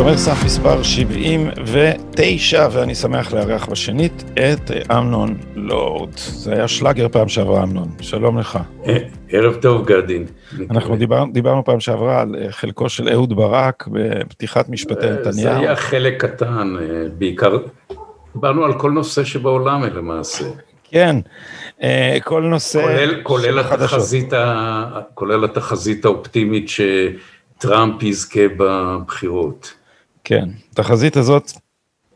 שומר סף מספר 79, ואני שמח לארח בשנית את אמנון לורד. זה היה שלאגר פעם שעברה, אמנון. שלום לך. אה, ערב טוב, גרדין. אנחנו דיבר, דיברנו פעם שעברה על אה, חלקו של אהוד ברק בפתיחת משפטי אה, נתניהו. זה היה חלק קטן, בעיקר דיברנו על כל נושא שבעולם למעשה. כן, כל נושא... כולל, כולל, התחזית, ה, כולל התחזית האופטימית שטראמפ יזכה בבחירות. כן, התחזית הזאת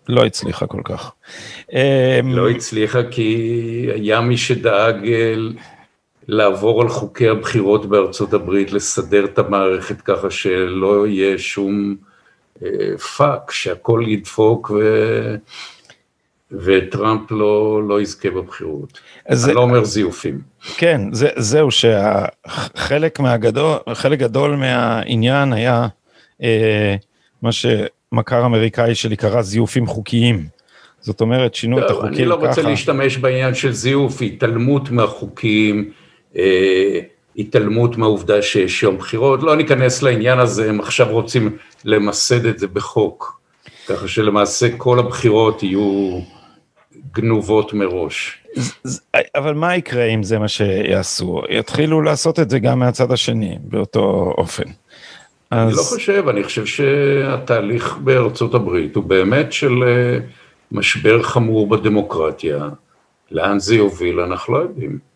לא הצליחה כל כך. לא הצליחה כי היה מי שדאג אה, לעבור על חוקי הבחירות בארצות הברית, לסדר את המערכת ככה שלא יהיה שום אה, fuck, שהכל ידפוק ו... וטראמפ לא, לא יזכה בבחירות. אני זה, לא אומר זיופים. כן, זה, זהו שהחלק מהגדול, חלק גדול מהעניין היה אה, מה שמכר אמריקאי שלי קרא זיופים חוקיים. זאת אומרת, שינו לא, את החוקים ככה. אני לא רוצה ככה. להשתמש בעניין של זיוף, התעלמות מהחוקים, התעלמות מהעובדה שיש יום בחירות, לא ניכנס לעניין הזה, הם עכשיו רוצים למסד את זה בחוק, ככה שלמעשה כל הבחירות יהיו גנובות מראש. אבל מה יקרה אם זה מה שיעשו? יתחילו לעשות את זה גם מהצד השני, באותו אופן. אז... אני לא חושב, אני חושב שהתהליך בארצות הברית הוא באמת של אה, משבר חמור בדמוקרטיה. לאן זה יוביל, אנחנו לא יודעים.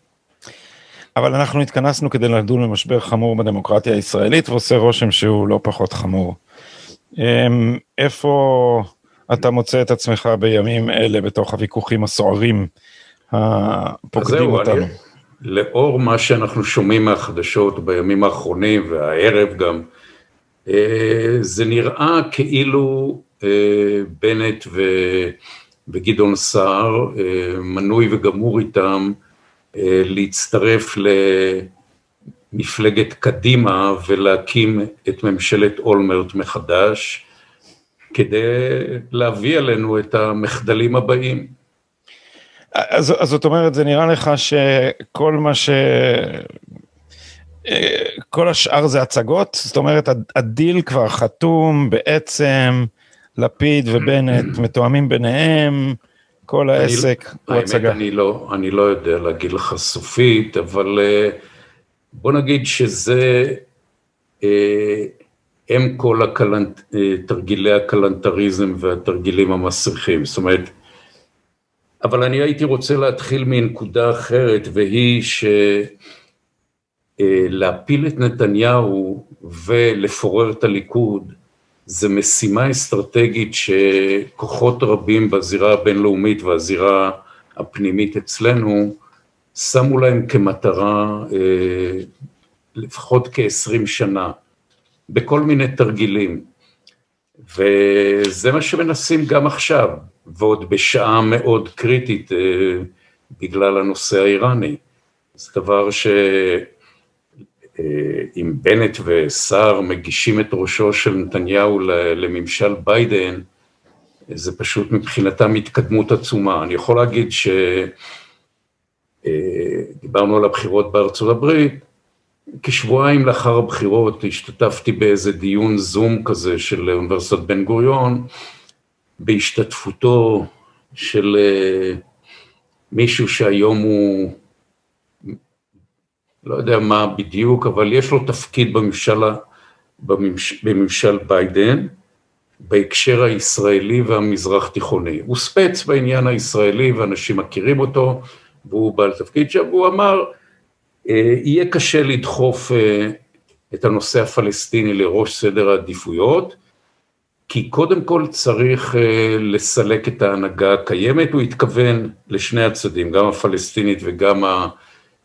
אבל אנחנו התכנסנו כדי לדון במשבר חמור בדמוקרטיה הישראלית, ועושה רושם שהוא לא פחות חמור. אמ, איפה אתה מוצא את עצמך בימים אלה בתוך הוויכוחים הסוערים הפוקדים אותנו? אני, לאור מה שאנחנו שומעים מהחדשות בימים האחרונים והערב גם, אה, זה נראה כאילו אה, בנט וגדעון סער אה, מנוי וגמור איתם להצטרף למפלגת קדימה ולהקים את ממשלת אולמרט מחדש כדי להביא עלינו את המחדלים הבאים. אז, אז זאת אומרת, זה נראה לך שכל מה ש... כל השאר זה הצגות, זאת אומרת הדיל כבר חתום בעצם, לפיד ובנט מתואמים ביניהם, כל העסק הוא הצגה. האמת, אני לא, אני לא יודע להגיד לך סופית, אבל אה, בוא נגיד שזה אה, הם כל הקלנט, אה, תרגילי הקלנטריזם והתרגילים המסריחים, זאת אומרת, אבל אני הייתי רוצה להתחיל מנקודה אחרת, והיא ש... אה, להפיל את נתניהו ולפורר את הליכוד זה משימה אסטרטגית שכוחות רבים בזירה הבינלאומית והזירה הפנימית אצלנו שמו להם כמטרה אה, לפחות כעשרים שנה בכל מיני תרגילים. וזה מה שמנסים גם עכשיו ועוד בשעה מאוד קריטית אה, בגלל הנושא האיראני. זה דבר ש... אם בנט וסער מגישים את ראשו של נתניהו לממשל ביידן, זה פשוט מבחינתם התקדמות עצומה. אני יכול להגיד שדיברנו על הבחירות בארצות הברית, כשבועיים לאחר הבחירות השתתפתי באיזה דיון זום כזה של אוניברסיטת בן גוריון, בהשתתפותו של אה, מישהו שהיום הוא לא יודע מה בדיוק, אבל יש לו תפקיד בממשל, בממש, בממשל ביידן, בהקשר הישראלי והמזרח תיכוני. הוא ספץ בעניין הישראלי ואנשים מכירים אותו, והוא בעל תפקיד שם, והוא אמר, אה, יהיה קשה לדחוף אה, את הנושא הפלסטיני לראש סדר העדיפויות, כי קודם כל צריך אה, לסלק את ההנהגה הקיימת, הוא התכוון לשני הצדדים, גם הפלסטינית וגם ה...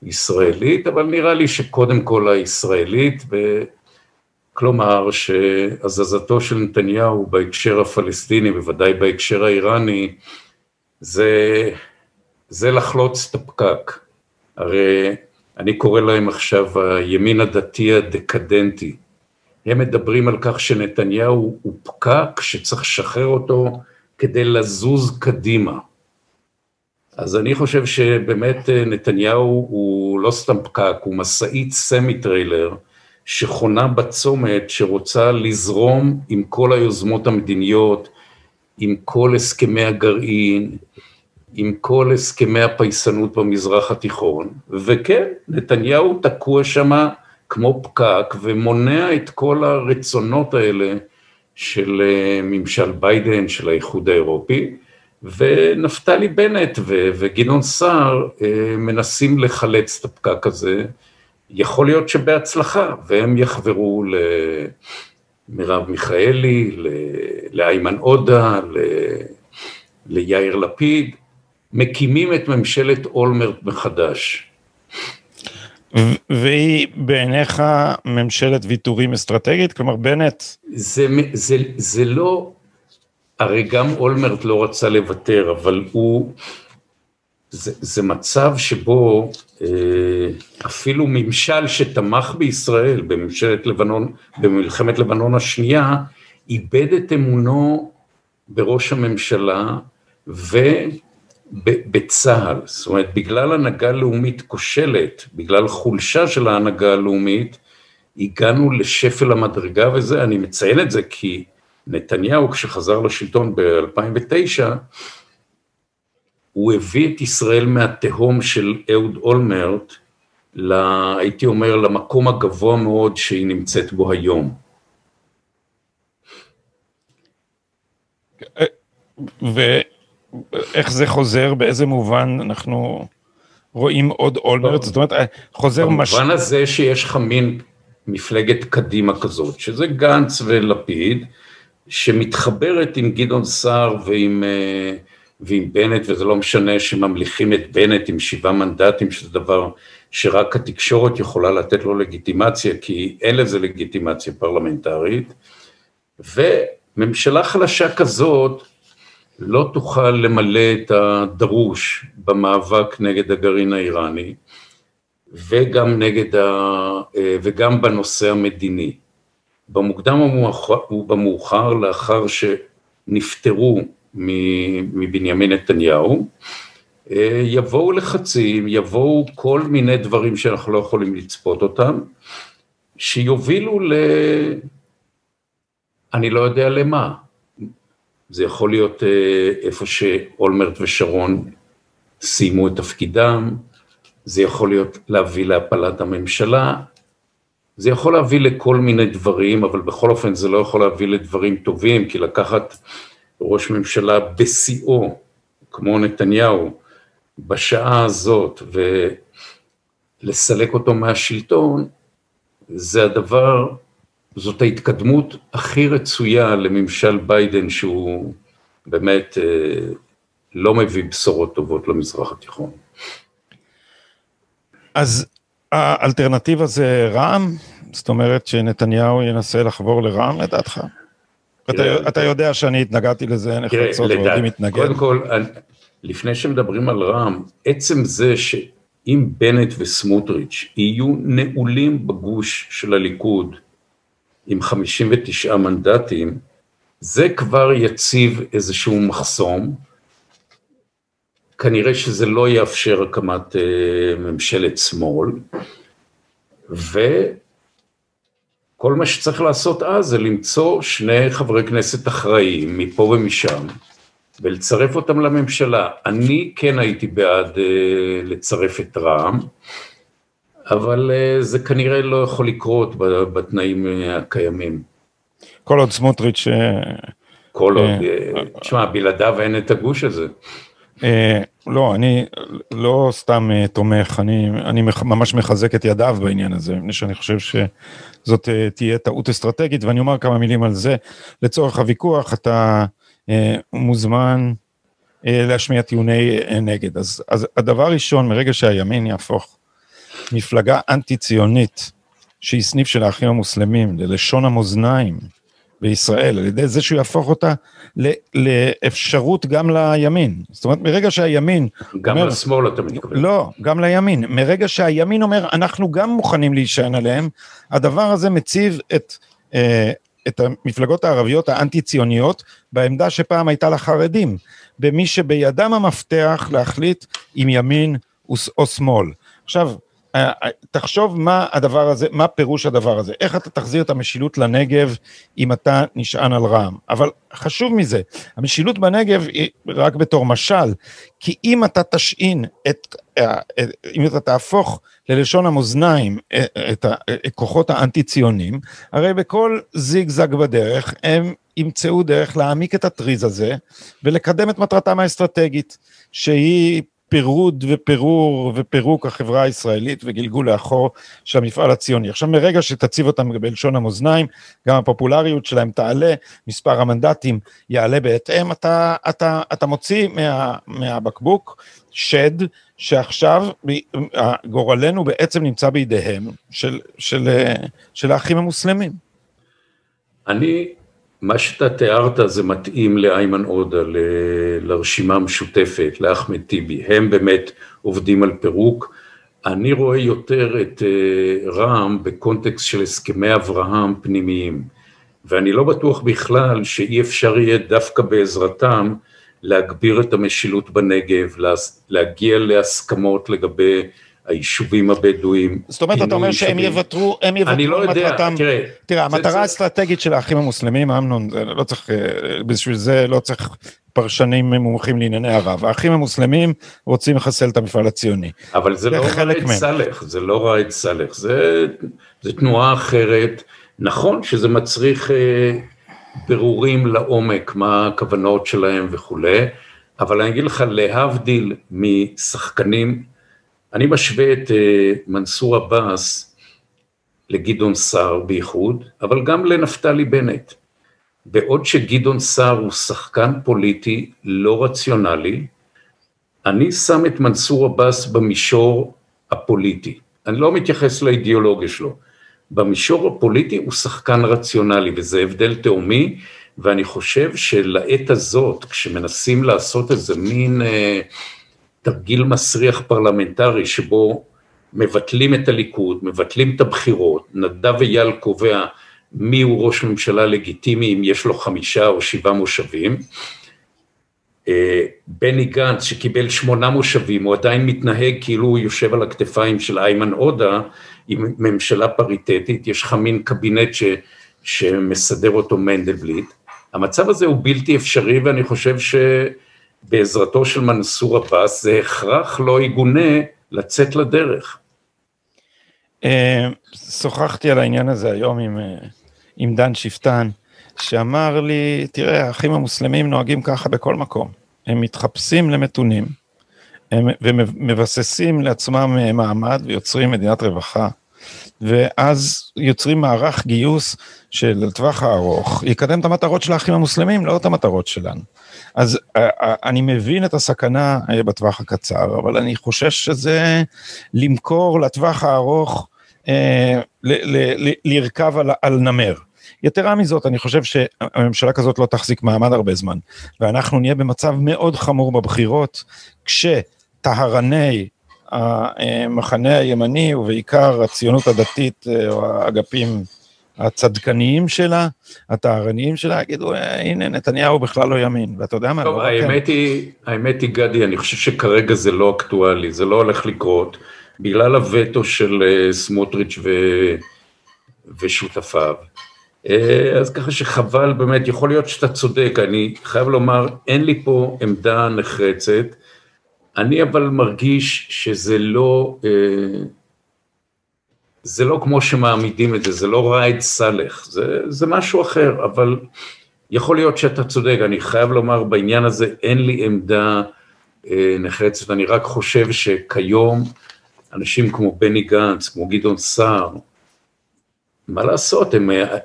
ישראלית, אבל נראה לי שקודם כל הישראלית, כלומר שהזזתו של נתניהו בהקשר הפלסטיני, בוודאי בהקשר האיראני, זה, זה לחלוץ את הפקק. הרי אני קורא להם עכשיו הימין הדתי הדקדנטי. הם מדברים על כך שנתניהו הוא פקק שצריך לשחרר אותו כדי לזוז קדימה. אז אני חושב שבאמת אה, נתניהו הוא לא סתם פקק, הוא משאית semi-trailer שחונה בצומת שרוצה לזרום עם כל היוזמות המדיניות, עם כל הסכמי הגרעין, עם כל הסכמי הפייסנות במזרח התיכון, וכן, נתניהו תקוע שמה כמו פקק ומונע את כל הרצונות האלה של אה, ממשל ביידן, של האיחוד האירופי, ונפתלי בנט וגדעון סער אה, מנסים לחלץ את הפקק הזה, יכול להיות שבהצלחה, והם יחברו למרב מיכאלי, לאיימן עודה, ליאיר לפיד, מקימים את ממשלת אולמרט מחדש. והיא בעיניך ממשלת ויתורים אסטרטגית? כלומר בנט... זה, זה, זה לא, הרי גם אולמרט לא רצה לוותר, אבל הוא, זה, זה מצב שבו אה, אפילו ממשל שתמך בישראל בממשלת לבנון, במלחמת לבנון השנייה, איבד את אמונו בראש הממשלה ו... בצה"ל, זאת אומרת בגלל הנהגה לאומית כושלת, בגלל חולשה של ההנהגה הלאומית, הגענו לשפל המדרגה וזה, אני מציין את זה כי נתניהו כשחזר לשלטון ב-2009, הוא הביא את ישראל מהתהום של אהוד אולמרט, לה, הייתי אומר למקום הגבוה מאוד שהיא נמצאת בו היום. ו... איך זה חוזר, באיזה מובן אנחנו רואים עוד אולמרט, זאת אומרת, חוזר מש... במובן הזה שיש לך מין מפלגת קדימה כזאת, שזה גנץ ולפיד, שמתחברת עם גדעון סער ועם, אה, ועם בנט, וזה לא משנה שממליכים את בנט עם שבעה מנדטים, שזה דבר שרק התקשורת יכולה לתת לו לגיטימציה, כי אין לזה לגיטימציה פרלמנטרית, וממשלה חלשה כזאת, לא תוכל למלא את הדרוש במאבק נגד הגרעין האיראני וגם, נגד ה, וגם בנושא המדיני. במוקדם ובמאוחר, לאחר שנפטרו מבנימין נתניהו, יבואו לחצים, יבואו כל מיני דברים שאנחנו לא יכולים לצפות אותם, שיובילו ל... אני לא יודע למה, זה יכול להיות אה, איפה שאולמרט ושרון סיימו את תפקידם, זה יכול להיות להביא להפלת הממשלה, זה יכול להביא לכל מיני דברים, אבל בכל אופן זה לא יכול להביא לדברים טובים, כי לקחת ראש ממשלה בשיאו, כמו נתניהו, בשעה הזאת, ולסלק אותו מהשלטון, זה הדבר זאת ההתקדמות הכי רצויה לממשל ביידן שהוא באמת אה, לא מביא בשורות טובות למזרח התיכון. אז האלטרנטיבה זה רע"מ? זאת אומרת שנתניהו ינסה לחבור לרע"מ לדעתך? אתה, אתה יודע שאני התנגדתי לזה נחרצות ועודי מתנגד. קודם כל, לפני שמדברים על רע"מ, עצם זה שאם בנט וסמוטריץ' יהיו נעולים בגוש של הליכוד עם 59 מנדטים, זה כבר יציב איזשהו מחסום, כנראה שזה לא יאפשר הקמת uh, ממשלת שמאל, וכל מה שצריך לעשות אז זה למצוא שני חברי כנסת אחראיים מפה ומשם, ולצרף אותם לממשלה. אני כן הייתי בעד uh, לצרף את רע"מ, אבל אה, זה כנראה לא יכול לקרות בתנאים אה, הקיימים. כל עוד סמוטריץ'... אה, כל עוד, תשמע, בלעדיו אין את הגוש הזה. לא, אני לא סתם תומך, אני, אני ממש מחזק את ידיו בעניין הזה, מפני שאני חושב שזאת תהיה טעות אסטרטגית, ואני אומר כמה מילים על זה. לצורך הוויכוח, אתה מוזמן להשמיע טיעוני נגד. אז, אז הדבר ראשון, מרגע שהימין יהפוך מפלגה אנטי ציונית, שהיא סניף של האחים המוסלמים, ללשון המאזניים בישראל, על ידי זה שהוא יהפוך אותה לאפשרות גם לימין. זאת אומרת, מרגע שהימין... גם אומר, לשמאל אתה מתכוון. לא, גם לימין. מרגע שהימין אומר, אנחנו גם מוכנים להישען עליהם, הדבר הזה מציב את את המפלגות הערביות האנטי-ציוניות בעמדה שפעם הייתה לחרדים, במי שבידם המפתח להחליט אם ימין או שמאל. עכשיו, אה, אה, תחשוב מה הדבר הזה, מה פירוש הדבר הזה, איך אתה תחזיר את המשילות לנגב אם אתה נשען על רע"מ. אבל חשוב מזה, המשילות בנגב היא רק בתור משל, כי אם אתה תשעין את, אה, אם אתה תהפוך ללשון המאזניים את הכוחות האנטי-ציונים, הרי בכל זיגזג בדרך הם ימצאו דרך להעמיק את הטריז הזה ולקדם את מטרתם האסטרטגית, שהיא פירוד ופירור ופירוק החברה הישראלית וגלגול לאחור של המפעל הציוני. עכשיו מרגע שתציב אותם בלשון המאזניים, גם הפופולריות שלהם תעלה, מספר המנדטים יעלה בהתאם, אתה, אתה, אתה מוציא מה, מהבקבוק שד שעכשיו גורלנו בעצם נמצא בידיהם של, של, של, של האחים המוסלמים. אני מה שאתה תיארת זה מתאים לאיימן עודה, לרשימה המשותפת, לאחמד טיבי, הם באמת עובדים על פירוק. אני רואה יותר את אה, רע"מ בקונטקסט של הסכמי אברהם פנימיים, ואני לא בטוח בכלל שאי אפשר יהיה דווקא בעזרתם להגביר את המשילות בנגב, להגיע להסכמות לגבי היישובים הבדואים. זאת אומרת, אתה אומר שהם יוותרו, הם יוותרו אני לא יודע, מטרתם. תראה. תראה, המטרה האסטרטגית של האחים המוסלמים, אמנון, לא צריך, אה, בשביל זה לא צריך פרשנים מומחים לענייני ערב. האחים המוסלמים רוצים לחסל את המפעל הציוני. אבל זה לא ראאד סאלח, זה לא ראאד סאלח, זה, זה תנועה אחרת. נכון שזה מצריך אה, ברורים לעומק מה הכוונות שלהם וכולי, אבל אני אגיד לך, להבדיל משחקנים אני משווה את אה, מנסור עבאס לגדעון סער בייחוד, אבל גם לנפתלי בנט. בעוד שגדעון סער הוא שחקן פוליטי לא רציונלי, אני שם את מנסור עבאס במישור הפוליטי. אני לא מתייחס לאידיאולוגיה שלו. במישור הפוליטי הוא שחקן רציונלי, וזה הבדל תהומי, ואני חושב שלעת הזאת, כשמנסים לעשות איזה מין... אה, תרגיל מסריח פרלמנטרי שבו מבטלים את הליכוד, מבטלים את הבחירות, נדב אייל קובע מי הוא ראש ממשלה לגיטימי אם יש לו חמישה או שבעה מושבים, אה, בני גנץ שקיבל שמונה מושבים, הוא עדיין מתנהג כאילו הוא יושב על הכתפיים של איימן עודה עם ממשלה פריטטית, יש לך מין קבינט ש, שמסדר אותו מנדלבליט, המצב הזה הוא בלתי אפשרי ואני חושב ש... בעזרתו של מנסור עבאס, זה הכרח לא יגונה לצאת לדרך. אה, שוחחתי על העניין הזה היום עם, אה, עם דן שפטן, שאמר לי, תראה, האחים המוסלמים נוהגים ככה בכל מקום. הם מתחפשים למתונים, הם, ומבססים לעצמם אה, מעמד ויוצרים מדינת רווחה. ואז יוצרים מערך גיוס של לטווח הארוך, יקדם את המטרות של האחים המוסלמים, לא את המטרות שלנו. אז אה, אה, אני מבין את הסכנה אה, בטווח הקצר, אבל אני חושש שזה למכור לטווח הארוך, לרכב על, על נמר. יתרה מזאת, אני חושב שהממשלה כזאת לא תחזיק מעמד הרבה זמן, ואנחנו נהיה במצב מאוד חמור בבחירות, כשטהרני המחנה הימני, ובעיקר הציונות הדתית, או האגפים הצדקניים שלה, הטהרניים שלה, יגידו, אה, הנה, נתניהו בכלל לא ימין, ואתה יודע מה, טוב, לא האמת, היא, האמת היא, גדי, אני חושב שכרגע זה לא אקטואלי, זה לא הולך לקרות, בגלל הווטו של אה, סמוטריץ' ו... ושותפיו. אה, אז ככה שחבל, באמת, יכול להיות שאתה צודק, אני חייב לומר, אין לי פה עמדה נחרצת, אני אבל מרגיש שזה לא... זה לא כמו שמעמידים את זה, זה לא ראאד סאלח, זה, זה משהו אחר, אבל יכול להיות שאתה צודק, אני חייב לומר בעניין הזה אין לי עמדה אה, נחרצת, אני רק חושב שכיום אנשים כמו בני גנץ, כמו גדעון סער, מה לעשות, הם... אה,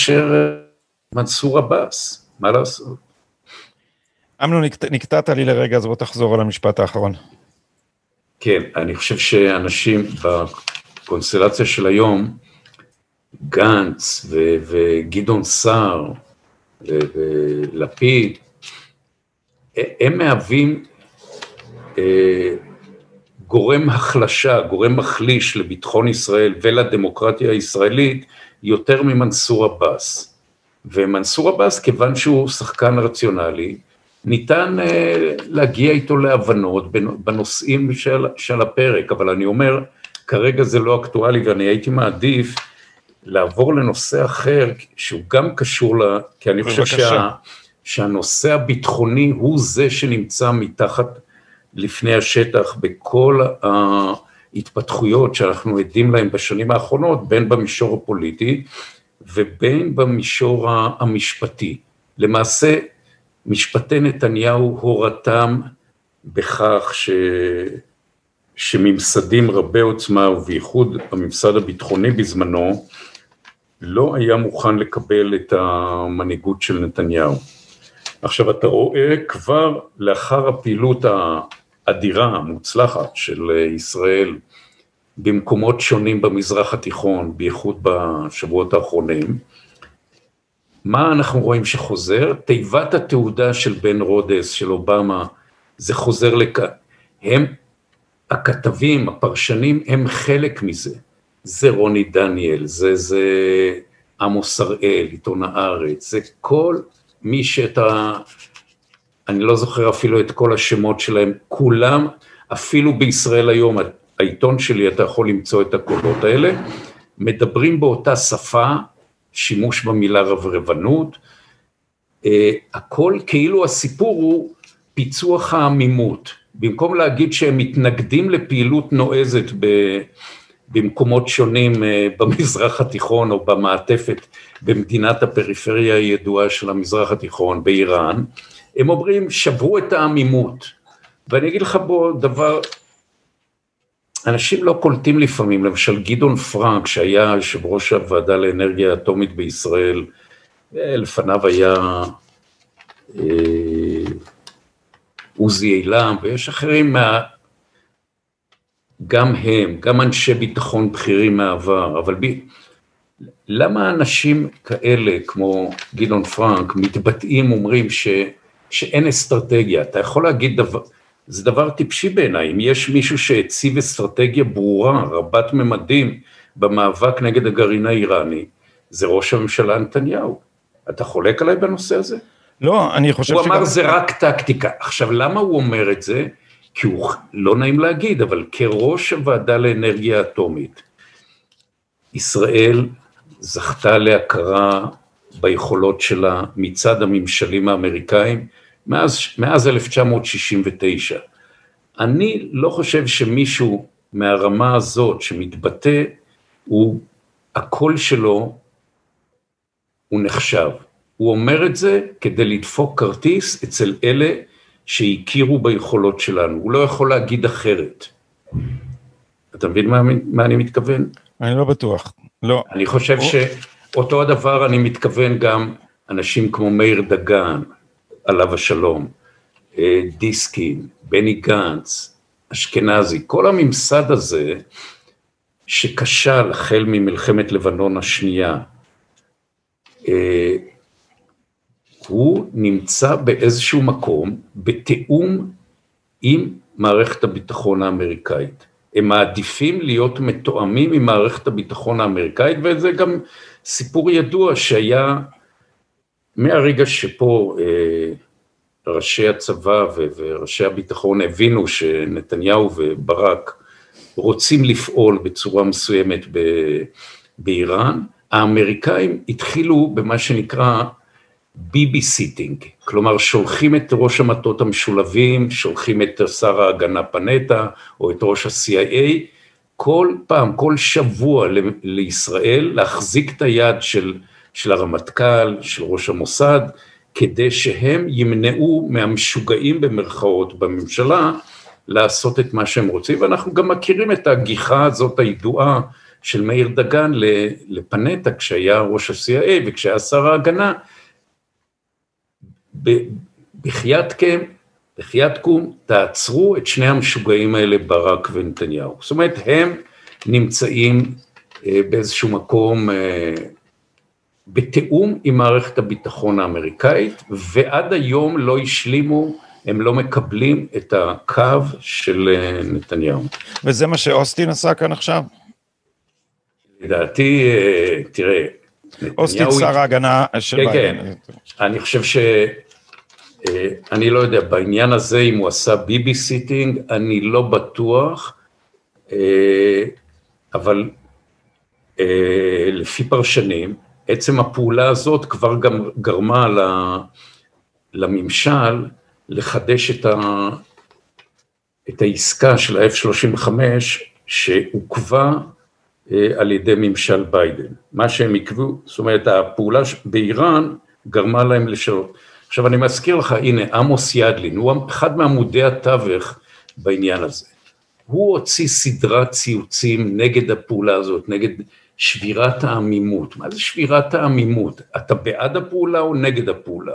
אשר מנסור עבאס, מה לעשות? אמנון, נקטעת לי לרגע, אז בוא תחזור על המשפט האחרון. כן, אני חושב שאנשים בקונסטלציה של היום, גנץ וגדעון סער ולפיד, הם מהווים אה, גורם החלשה, גורם מחליש לביטחון ישראל ולדמוקרטיה הישראלית יותר ממנסור עבאס. ומנסור עבאס, כיוון שהוא שחקן רציונלי, ניתן uh, להגיע איתו להבנות בנושאים של, של הפרק, אבל אני אומר, כרגע זה לא אקטואלי ואני הייתי מעדיף לעבור לנושא אחר שהוא גם קשור ל... כי אני חושב שה, שהנושא הביטחוני הוא זה שנמצא מתחת לפני השטח בכל ההתפתחויות שאנחנו עדים להן בשנים האחרונות, בין במישור הפוליטי ובין במישור המשפטי. למעשה, משפטי נתניהו הורתם בכך ש... שממסדים רבי עוצמה ובייחוד הממסד הביטחוני בזמנו לא היה מוכן לקבל את המנהיגות של נתניהו. עכשיו אתה רואה כבר לאחר הפעילות האדירה, המוצלחת של ישראל במקומות שונים במזרח התיכון, בייחוד בשבועות האחרונים, מה אנחנו רואים שחוזר? תיבת התעודה של בן רודס, של אובמה, זה חוזר לכאן. הם, הכתבים, הפרשנים, הם חלק מזה. זה רוני דניאל, זה, זה עמוס הראל, עיתון הארץ, זה כל מי שאתה, אני לא זוכר אפילו את כל השמות שלהם, כולם, אפילו בישראל היום, העיתון שלי, אתה יכול למצוא את הקולות האלה, מדברים באותה שפה, שימוש במילה רברבנות, אה, הכל כאילו הסיפור הוא פיצוח העמימות, במקום להגיד שהם מתנגדים לפעילות נועזת ב... במקומות שונים אה, במזרח התיכון או במעטפת במדינת הפריפריה הידועה של המזרח התיכון, באיראן, הם אומרים שברו את העמימות. ואני אגיד לך בו דבר, אנשים לא קולטים לפעמים, למשל גדעון פרנק שהיה יושב ראש הוועדה לאנרגיה אטומית בישראל, אה, לפניו היה אה, עוזי אילם ויש אחרים מה... גם הם, גם אנשי ביטחון בכירים מהעבר, אבל ב... למה אנשים כאלה כמו גדעון פרנק מתבטאים, אומרים ש... שאין אסטרטגיה? אתה יכול להגיד דבר, זה דבר טיפשי בעיניי, אם יש מישהו שהציב אסטרטגיה ברורה, רבת ממדים, במאבק נגד הגרעין האיראני, זה ראש הממשלה נתניהו. אתה חולק עליי בנושא הזה? לא, אני חושב הוא שגם... הוא אמר זה רק טקטיקה. עכשיו, למה הוא אומר את זה? כי הוא, לא נעים להגיד, אבל כראש הוועדה לאנרגיה אטומית, ישראל זכתה להכרה ביכולות שלה מצד הממשלים האמריקאים מאז, מאז 1969. אני לא חושב שמישהו מהרמה הזאת שמתבטא, הוא, הקול שלו הוא נחשב. הוא אומר את זה כדי לדפוק כרטיס אצל אלה שהכירו ביכולות שלנו, הוא לא יכול להגיד אחרת. אתה מבין מה, מה אני מתכוון? אני לא בטוח, לא. אני חושב או... שאותו הדבר אני מתכוון גם אנשים כמו מאיר דגן, עליו השלום, אה, דיסקין, בני גנץ, אשכנזי, כל הממסד הזה שכשל החל ממלחמת לבנון השנייה, אה, הוא נמצא באיזשהו מקום בתיאום עם מערכת הביטחון האמריקאית. הם מעדיפים להיות מתואמים עם מערכת הביטחון האמריקאית, וזה גם סיפור ידוע שהיה מהרגע שפה אה, ראשי הצבא וראשי הביטחון הבינו שנתניהו וברק רוצים לפעול בצורה מסוימת באיראן, האמריקאים התחילו במה שנקרא ביבי סיטינג, כלומר שולחים את ראש המטות המשולבים, שולחים את שר ההגנה פנטה או את ראש ה-CIA, כל פעם, כל שבוע לישראל להחזיק את היד של, של הרמטכ"ל, של ראש המוסד, כדי שהם ימנעו מהמשוגעים במרכאות בממשלה לעשות את מה שהם רוצים, ואנחנו גם מכירים את הגיחה הזאת הידועה של מאיר דגן לפנטה כשהיה ראש ה-CIA וכשהיה שר ההגנה, בחייאת קם, בחייאת קום, תעצרו את שני המשוגעים האלה, ברק ונתניהו. זאת אומרת, הם נמצאים אה, באיזשהו מקום אה, בתיאום עם מערכת הביטחון האמריקאית, ועד היום לא השלימו הם לא מקבלים את הקו של אה, נתניהו. וזה מה שאוסטין עשה כאן עכשיו? לדעתי, אה, תראה, אוסטין שר ההגנה של כן, כן, אני חושב ש... אה, אני לא יודע, בעניין הזה אם הוא עשה ביבי סיטינג, אני לא בטוח, אבל לפי פרשנים, עצם הפעולה הזאת כבר גם גרמה לממשל לחדש את, ה, את העסקה של ה-F-35 שעוכבה אה, על ידי ממשל ביידן. מה שהם עקבו, זאת אומרת הפעולה באיראן גרמה להם לשנות. עכשיו אני מזכיר לך, הנה עמוס ידלין, הוא אחד מעמודי התווך בעניין הזה. הוא הוציא סדרת ציוצים נגד הפעולה הזאת, נגד שבירת העמימות. מה זה שבירת העמימות? אתה בעד הפעולה או נגד הפעולה?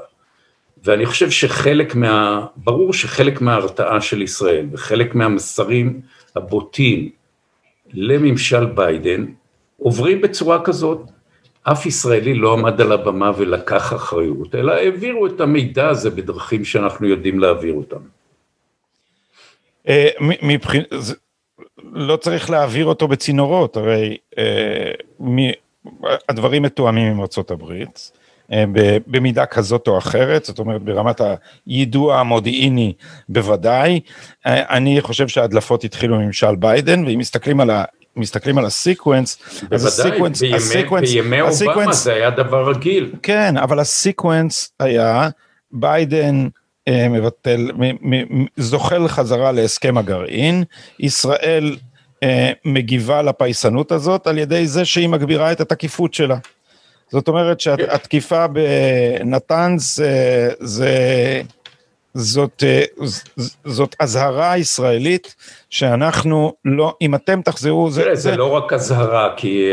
ואני חושב שחלק מה... ברור שחלק מההרתעה של ישראל וחלק מהמסרים הבוטים לממשל ביידן עוברים בצורה כזאת. אף ישראלי לא עמד על הבמה ולקח אחריות, אלא העבירו את המידע הזה בדרכים שאנחנו יודעים להעביר אותם. אה, מבחינת, לא צריך להעביר אותו בצינורות, הרי אה, הדברים מתואמים עם ארה"ב. אה, במידה כזאת או אחרת, זאת אומרת ברמת היידוע המודיעיני בוודאי. אה, אני חושב שההדלפות התחילו מממשל ביידן, ואם מסתכלים על ה... מסתכלים על הסיקוונס, אז הסיקוונס, בימי, הסיקוונס, בימי הסיקוונס, אובמה זה היה דבר רגיל. כן, אבל ה sequence היה ביידן מבטל, מ, מ, זוחל חזרה להסכם הגרעין, ישראל אה, מגיבה לפייסנות הזאת על ידי זה שהיא מגבירה את התקיפות שלה. זאת אומרת שהתקיפה בנתנז זה, זה, זאת, זאת אזהרה ישראלית שאנחנו לא, אם אתם תחזרו, זה... זה, זה לא רק אזהרה, כי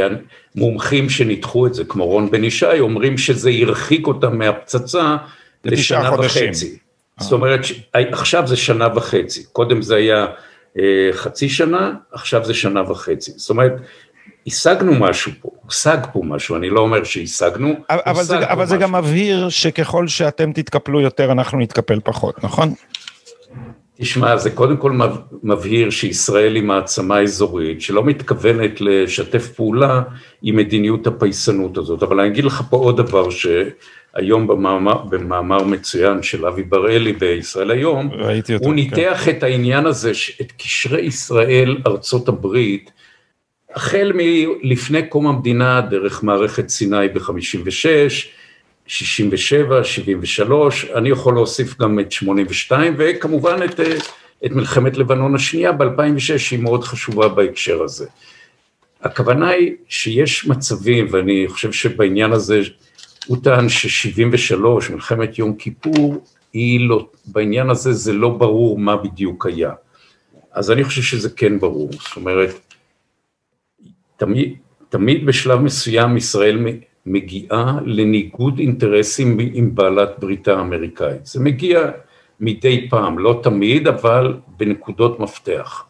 מומחים שניתחו את זה, כמו רון בן ישי, אומרים שזה הרחיק אותם מהפצצה לשנה חודשים. וחצי. זאת אומרת, עכשיו זה שנה וחצי, קודם זה היה אה, חצי שנה, עכשיו זה שנה וחצי. זאת אומרת, השגנו משהו פה, הושג פה משהו, אני לא אומר שהשגנו, אבל, זה, אבל משהו. זה גם מבהיר שככל שאתם תתקפלו יותר, אנחנו נתקפל פחות, נכון? תשמע, זה קודם כל מבהיר שישראל היא מעצמה אזורית שלא מתכוונת לשתף פעולה עם מדיניות הפייסנות הזאת, אבל אני אגיד לך פה עוד דבר שהיום במאמר, במאמר מצוין של אבי בראלי בישראל היום, אותו, הוא ניתח כן. את העניין הזה, את קשרי ישראל ארצות הברית, החל מלפני קום המדינה דרך מערכת סיני ב-56, 67, 73, אני יכול להוסיף גם את 82 וכמובן את, את מלחמת לבנון השנייה ב-2006 שהיא מאוד חשובה בהקשר הזה. הכוונה היא שיש מצבים ואני חושב שבעניין הזה הוא טען ש-73, מלחמת יום כיפור, היא לא, בעניין הזה זה לא ברור מה בדיוק היה. אז אני חושב שזה כן ברור, זאת אומרת, תמיד, תמיד בשלב מסוים ישראל מגיעה לניגוד אינטרסים עם בעלת בריתה האמריקאית. זה מגיע מדי פעם, לא תמיד, אבל בנקודות מפתח.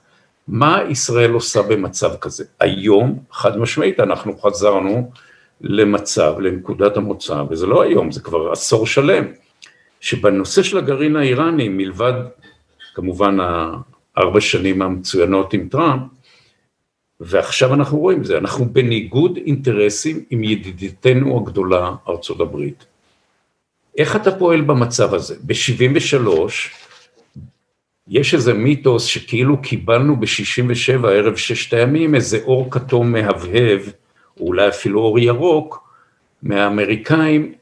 מה ישראל עושה במצב כזה? היום, חד משמעית, אנחנו חזרנו למצב, לנקודת המוצא, וזה לא היום, זה כבר עשור שלם, שבנושא של הגרעין האיראני, מלבד כמובן הארבע שנים המצוינות עם טראמפ, ועכשיו אנחנו רואים את זה, אנחנו בניגוד אינטרסים עם ידידתנו הגדולה ארצות הברית. איך אתה פועל במצב הזה? ב-73 יש איזה מיתוס שכאילו קיבלנו ב-67 ערב ששת הימים איזה אור כתום מהבהב, או אולי אפילו אור ירוק, מהאמריקאים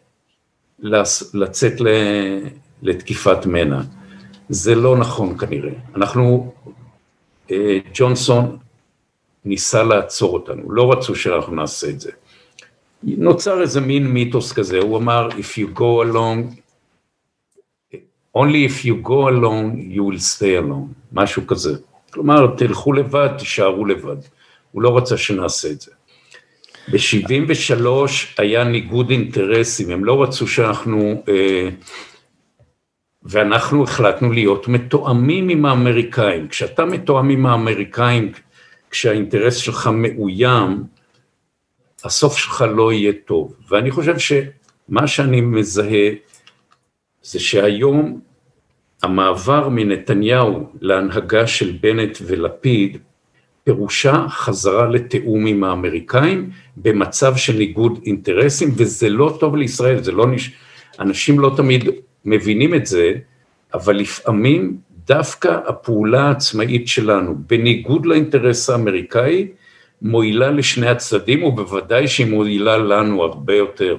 לצאת לתקיפת מנע. זה לא נכון כנראה. אנחנו, אה, ג'ונסון ניסה לעצור אותנו, לא רצו שאנחנו נעשה את זה. נוצר איזה מין מיתוס כזה, הוא אמר, If you go along, only if you go alone, you will stay alone, משהו כזה. כלומר, תלכו לבד, תישארו לבד. הוא לא רצה שנעשה את זה. ב-73 היה ניגוד אינטרסים, הם לא רצו שאנחנו, אה, ואנחנו החלטנו להיות מתואמים עם האמריקאים. כשאתה מתואם עם האמריקאים, כשהאינטרס שלך מאוים, הסוף שלך לא יהיה טוב. ואני חושב שמה שאני מזהה זה שהיום המעבר מנתניהו להנהגה של בנט ולפיד פירושה חזרה לתיאום עם האמריקאים במצב של ניגוד אינטרסים וזה לא טוב לישראל, זה לא נש... אנשים לא תמיד מבינים את זה, אבל לפעמים דווקא הפעולה העצמאית שלנו, בניגוד לאינטרס האמריקאי, מועילה לשני הצדדים, ובוודאי שהיא מועילה לנו הרבה יותר.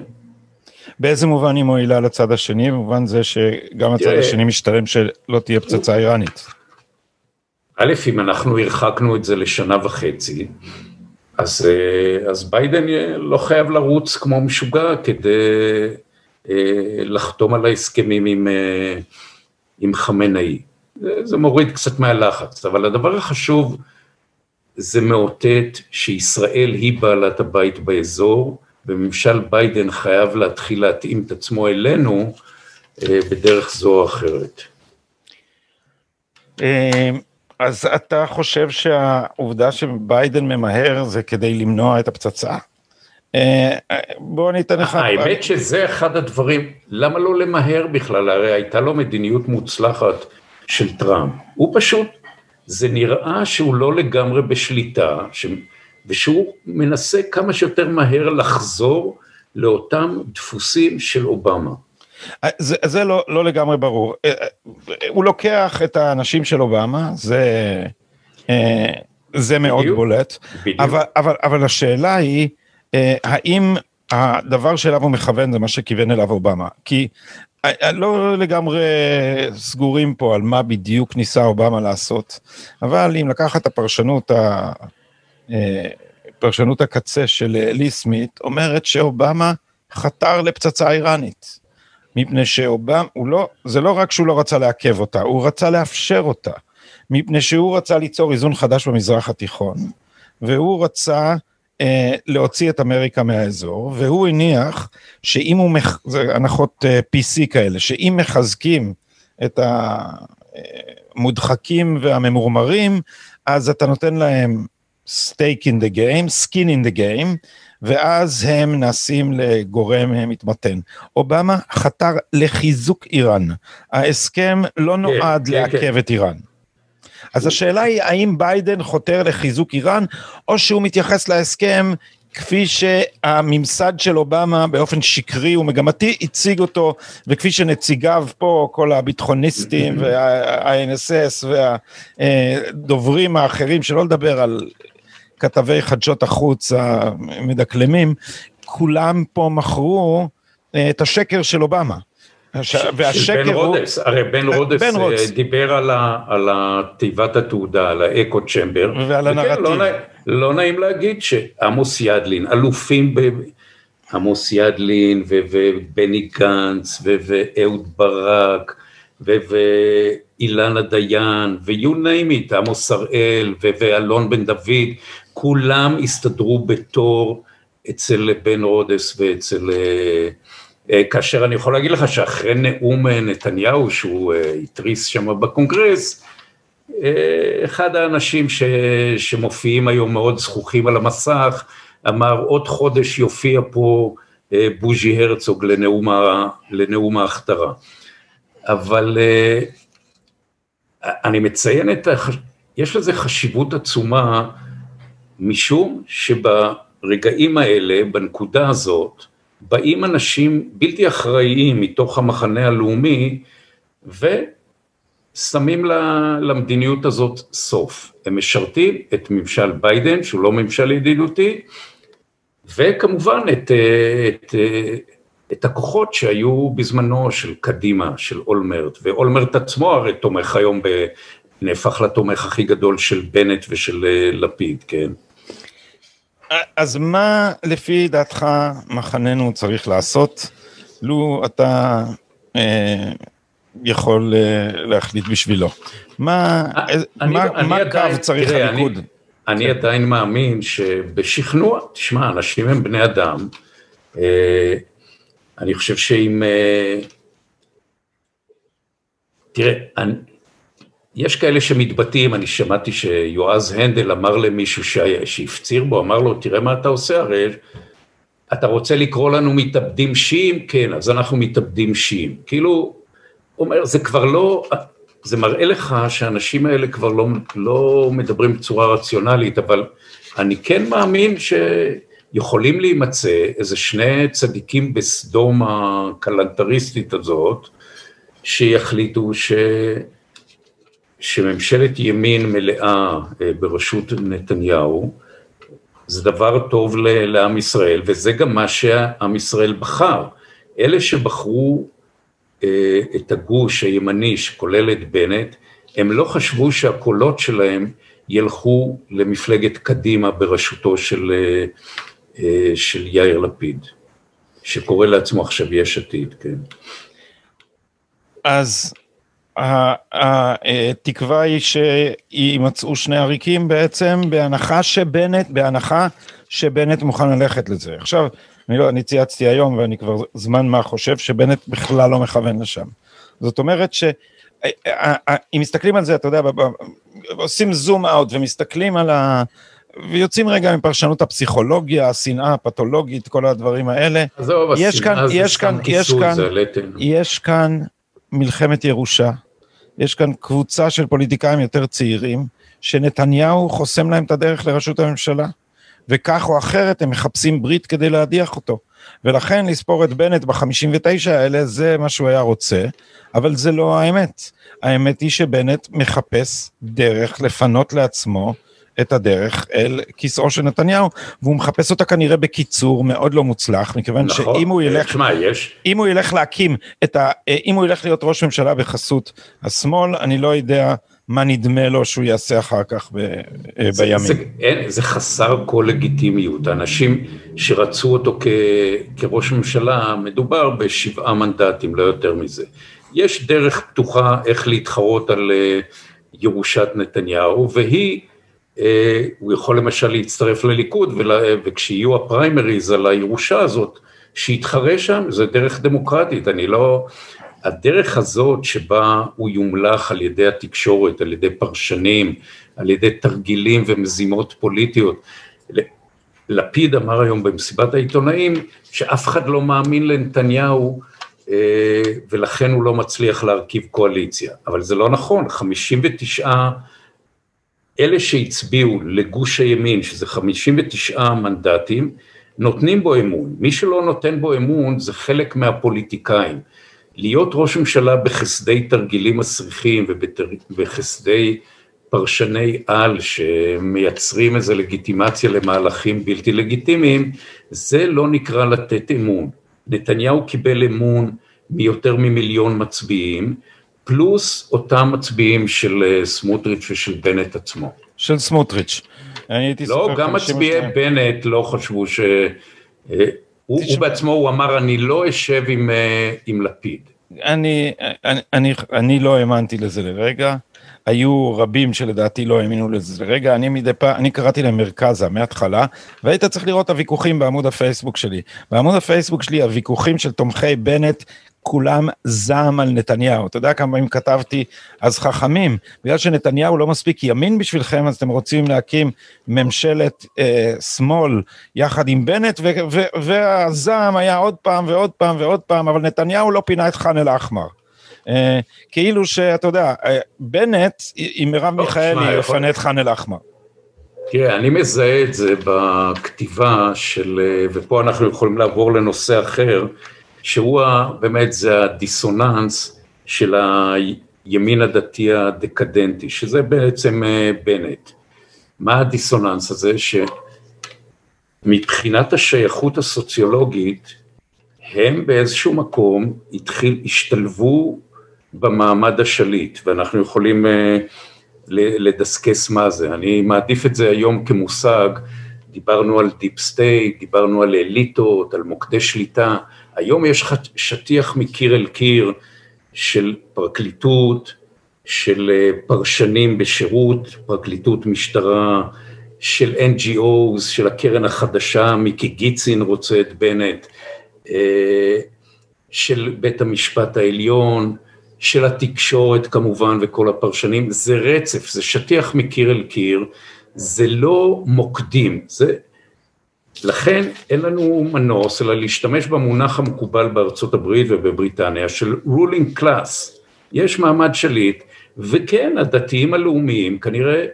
באיזה מובן היא מועילה לצד השני? במובן זה שגם הצד השני משתלם שלא תהיה פצצה איראנית. א', אם אנחנו הרחקנו את זה לשנה וחצי, אז, אה, אז ביידן לא חייב לרוץ כמו משוגע כדי אה, לחתום על ההסכמים עם, אה, עם חמינאי. זה מוריד קצת מהלחץ, אבל הדבר החשוב זה מאותת שישראל היא בעלת הבית באזור, וממשל ביידן חייב להתחיל להתאים את עצמו אלינו בדרך זו או אחרת. אה, אז אתה חושב שהעובדה שביידן ממהר זה כדי למנוע את הפצצה? אה, בוא אני אתן לך... האמת שזה אחד הדברים, למה לא למהר בכלל? הרי הייתה לו מדיניות מוצלחת של טראמפ. הוא פשוט, זה נראה שהוא לא לגמרי בשליטה, ש... ושהוא מנסה כמה שיותר מהר לחזור לאותם דפוסים של אובמה. אה, זה, זה לא, לא לגמרי ברור. אה, אה, הוא לוקח את האנשים של אובמה, זה, זה מאוד בדיוק, בולט, בדיוק. אבל, אבל, אבל השאלה היא, האם הדבר שאליו הוא מכוון זה מה שכיוון אליו אובמה? כי לא לגמרי סגורים פה על מה בדיוק ניסה אובמה לעשות, אבל אם לקחת את הפרשנות ה... פרשנות הקצה של לי סמית אומרת שאובמה חתר לפצצה איראנית. מפני שאובמה, לא, זה לא רק שהוא לא רצה לעכב אותה, הוא רצה לאפשר אותה. מפני שהוא רצה ליצור איזון חדש במזרח התיכון, והוא רצה אה, להוציא את אמריקה מהאזור, והוא הניח שאם הוא, מח... זה הנחות אה, PC כאלה, שאם מחזקים את המודחקים והממורמרים, אז אתה נותן להם stake in the game, skin in the game, ואז הם נעשים לגורם מתמתן. אובמה חתר לחיזוק איראן. ההסכם לא כן, נועד כן, לעכב כן. את איראן. אז השאלה היא האם ביידן חותר לחיזוק איראן, או שהוא מתייחס להסכם כפי שהממסד של אובמה באופן שקרי ומגמתי הציג אותו, וכפי שנציגיו פה, כל הביטחוניסטים וה-INSS והדוברים האחרים, שלא לדבר על כתבי חדשות החוץ המדקלמים, כולם פה מכרו אה, את השקר של אובמה. והשקר הוא... רודס, הרי בן אה, רודס, בן רודס. דיבר על, ה, על תיבת התעודה, על ה echo chamber. ועל לא הנרטיב. לא, לא נעים להגיד שעמוס ידלין, אלופים ב... עמוס ידלין ובני גנץ ואהוד ברק ואילנה דיין ו-you name it, עמוס הראל ואלון בן דוד, כולם הסתדרו בתור אצל בן רודס ואצל... אה, אה, כאשר אני יכול להגיד לך שאחרי נאום אה, נתניהו שהוא התריס שם בקונגרס, אחד האנשים ש, שמופיעים היום מאוד זכוכים על המסך, אמר עוד חודש יופיע פה בוז'י הרצוג לנאום, לנאום ההכתרה. אבל אני מציין את, ה... יש לזה חשיבות עצומה משום שברגעים האלה, בנקודה הזאת, באים אנשים בלתי אחראיים מתוך המחנה הלאומי ושמים למדיניות הזאת סוף. הם משרתים את ממשל ביידן, שהוא לא ממשל ידידותי, וכמובן את, את, את הכוחות שהיו בזמנו של קדימה, של אולמרט, ואולמרט עצמו הרי תומך היום, ב, נהפך לתומך הכי גדול של בנט ושל אה, לפיד, כן? אז מה לפי דעתך מחננו צריך לעשות, לו אתה אה, יכול אה, להחליט בשבילו? מה, אני, מה, אני מה עדיין, קו צריך תראה, הליכוד? אני, אני כן. עדיין מאמין שבשכנוע, תשמע, אנשים הם בני אדם, אה, אני חושב שאם... אה, תראה, אני, יש כאלה שמתבטאים, אני שמעתי שיועז הנדל אמר למישהו שהפציר בו, אמר לו, תראה מה אתה עושה, הרי אתה רוצה לקרוא לנו מתאבדים שיעים? כן, אז אנחנו מתאבדים שיעים. כאילו, אומר, זה כבר לא, זה מראה לך שהאנשים האלה כבר לא, לא מדברים בצורה רציונלית, אבל אני כן מאמין שיכולים להימצא איזה שני צדיקים בסדום הקלנטריסטית הזאת, שיחליטו ש... שממשלת ימין מלאה אה, בראשות נתניהו, זה דבר טוב לעם ישראל, וזה גם מה שעם ישראל בחר. אלה שבחרו אה, את הגוש הימני שכולל את בנט, הם לא חשבו שהקולות שלהם ילכו למפלגת קדימה בראשותו של, אה, של יאיר לפיד, שקורא לעצמו עכשיו יש עתיד, כן. אז התקווה היא שימצאו שני עריקים בעצם, בהנחה שבנט, בהנחה שבנט מוכן ללכת לזה. עכשיו, אני לא, אני צייצתי היום ואני כבר זמן מה חושב שבנט בכלל לא מכוון לשם. זאת אומרת שאם אה, אה, אה, מסתכלים על זה, אתה יודע, עושים זום אאוט ומסתכלים על ה... ויוצאים רגע מפרשנות הפסיכולוגיה, השנאה הפתולוגית, כל הדברים האלה. עזוב, השנאה זה סתם כיסוי, זה לטן. יש כאן מלחמת ירושה, יש כאן קבוצה של פוליטיקאים יותר צעירים, שנתניהו חוסם להם את הדרך לראשות הממשלה. וכך או אחרת הם מחפשים ברית כדי להדיח אותו. ולכן לספור את בנט ב-59 האלה זה מה שהוא היה רוצה, אבל זה לא האמת. האמת היא שבנט מחפש דרך לפנות לעצמו את הדרך אל כיסאו של נתניהו, והוא מחפש אותה כנראה בקיצור מאוד לא מוצלח, מכיוון נכון, שאם הוא ילך, שמה, יש. אם הוא ילך להקים את ה... אם הוא ילך להיות ראש ממשלה בחסות השמאל, אני לא יודע מה נדמה לו שהוא יעשה אחר כך ב, אה, זה, בימים. זה, אין, זה חסר כל לגיטימיות, האנשים שרצו אותו כ, כראש ממשלה, מדובר בשבעה מנדטים, לא יותר מזה. יש דרך פתוחה איך להתחרות על אה, ירושת נתניהו, והיא, הוא יכול למשל להצטרף לליכוד, וכשיהיו הפריימריז על הירושה הזאת, שיתחרה שם, זה דרך דמוקרטית, אני לא... הדרך הזאת שבה הוא יומלך על ידי התקשורת, על ידי פרשנים, על ידי תרגילים ומזימות פוליטיות. לפיד אמר היום במסיבת העיתונאים שאף אחד לא מאמין לנתניהו אה, ולכן הוא לא מצליח להרכיב קואליציה, אבל זה לא נכון, 59, אלה שהצביעו לגוש הימין, שזה 59 מנדטים, נותנים בו אמון, מי שלא נותן בו אמון זה חלק מהפוליטיקאים. להיות ראש ממשלה בחסדי תרגילים מסריחים ובחסדי פרשני על שמייצרים איזו לגיטימציה למהלכים בלתי לגיטימיים, זה לא נקרא לתת אמון. נתניהו קיבל אמון מיותר ממיליון מצביעים, פלוס אותם מצביעים של אה, סמוטריץ' ושל בנט עצמו. של סמוטריץ'. לא, גם מצביעי בנט לא חשבו ש... אה, הוא, הוא בעצמו, הוא אמר, אני לא אשב עם, אה, עם לפיד. אני, אני, אני, אני לא האמנתי לזה לרגע. היו רבים שלדעתי לא האמינו לזה לרגע, אני מדי פעם, אני קראתי להם מרכזה מההתחלה, והיית צריך לראות את הוויכוחים בעמוד הפייסבוק שלי. בעמוד הפייסבוק שלי הוויכוחים של תומכי בנט כולם זעם על נתניהו. אתה יודע כמה פעמים כתבתי, אז חכמים, בגלל שנתניהו לא מספיק ימין בשבילכם, אז אתם רוצים להקים ממשלת אה, שמאל יחד עם בנט, ו- ו- והזעם היה עוד פעם ועוד פעם ועוד פעם, אבל נתניהו לא פינה את ח'אן אל-אחמר. אה, כאילו שאתה יודע, אה, בנט עם מרב מיכאלי יפנה את ח'אן אל-אחמר. תראה, אני מזהה את זה בכתיבה של, אה, ופה אנחנו יכולים לעבור לנושא אחר, שהוא באמת, זה הדיסוננס של הימין הדתי הדקדנטי, שזה בעצם בנט. מה הדיסוננס הזה? שמבחינת השייכות הסוציולוגית, הם באיזשהו מקום התחיל, השתלבו במעמד השליט, ואנחנו יכולים אה, לדסקס מה זה. אני מעדיף את זה היום כמושג, דיברנו על deep state, דיברנו על אליטות, על מוקדי שליטה, היום יש שטיח מקיר אל קיר של פרקליטות, של אה, פרשנים בשירות, פרקליטות משטרה, של NGOs, של הקרן החדשה, מיקי גיצין רוצה את בנט, אה, של בית המשפט העליון, של התקשורת כמובן וכל הפרשנים, זה רצף, זה שטיח מקיר אל קיר, זה לא מוקדים, זה לכן אין לנו מנוס אלא להשתמש במונח המקובל בארצות הברית ובבריטניה של ruling class. יש מעמד שליט וכן, הדתיים הלאומיים כנראה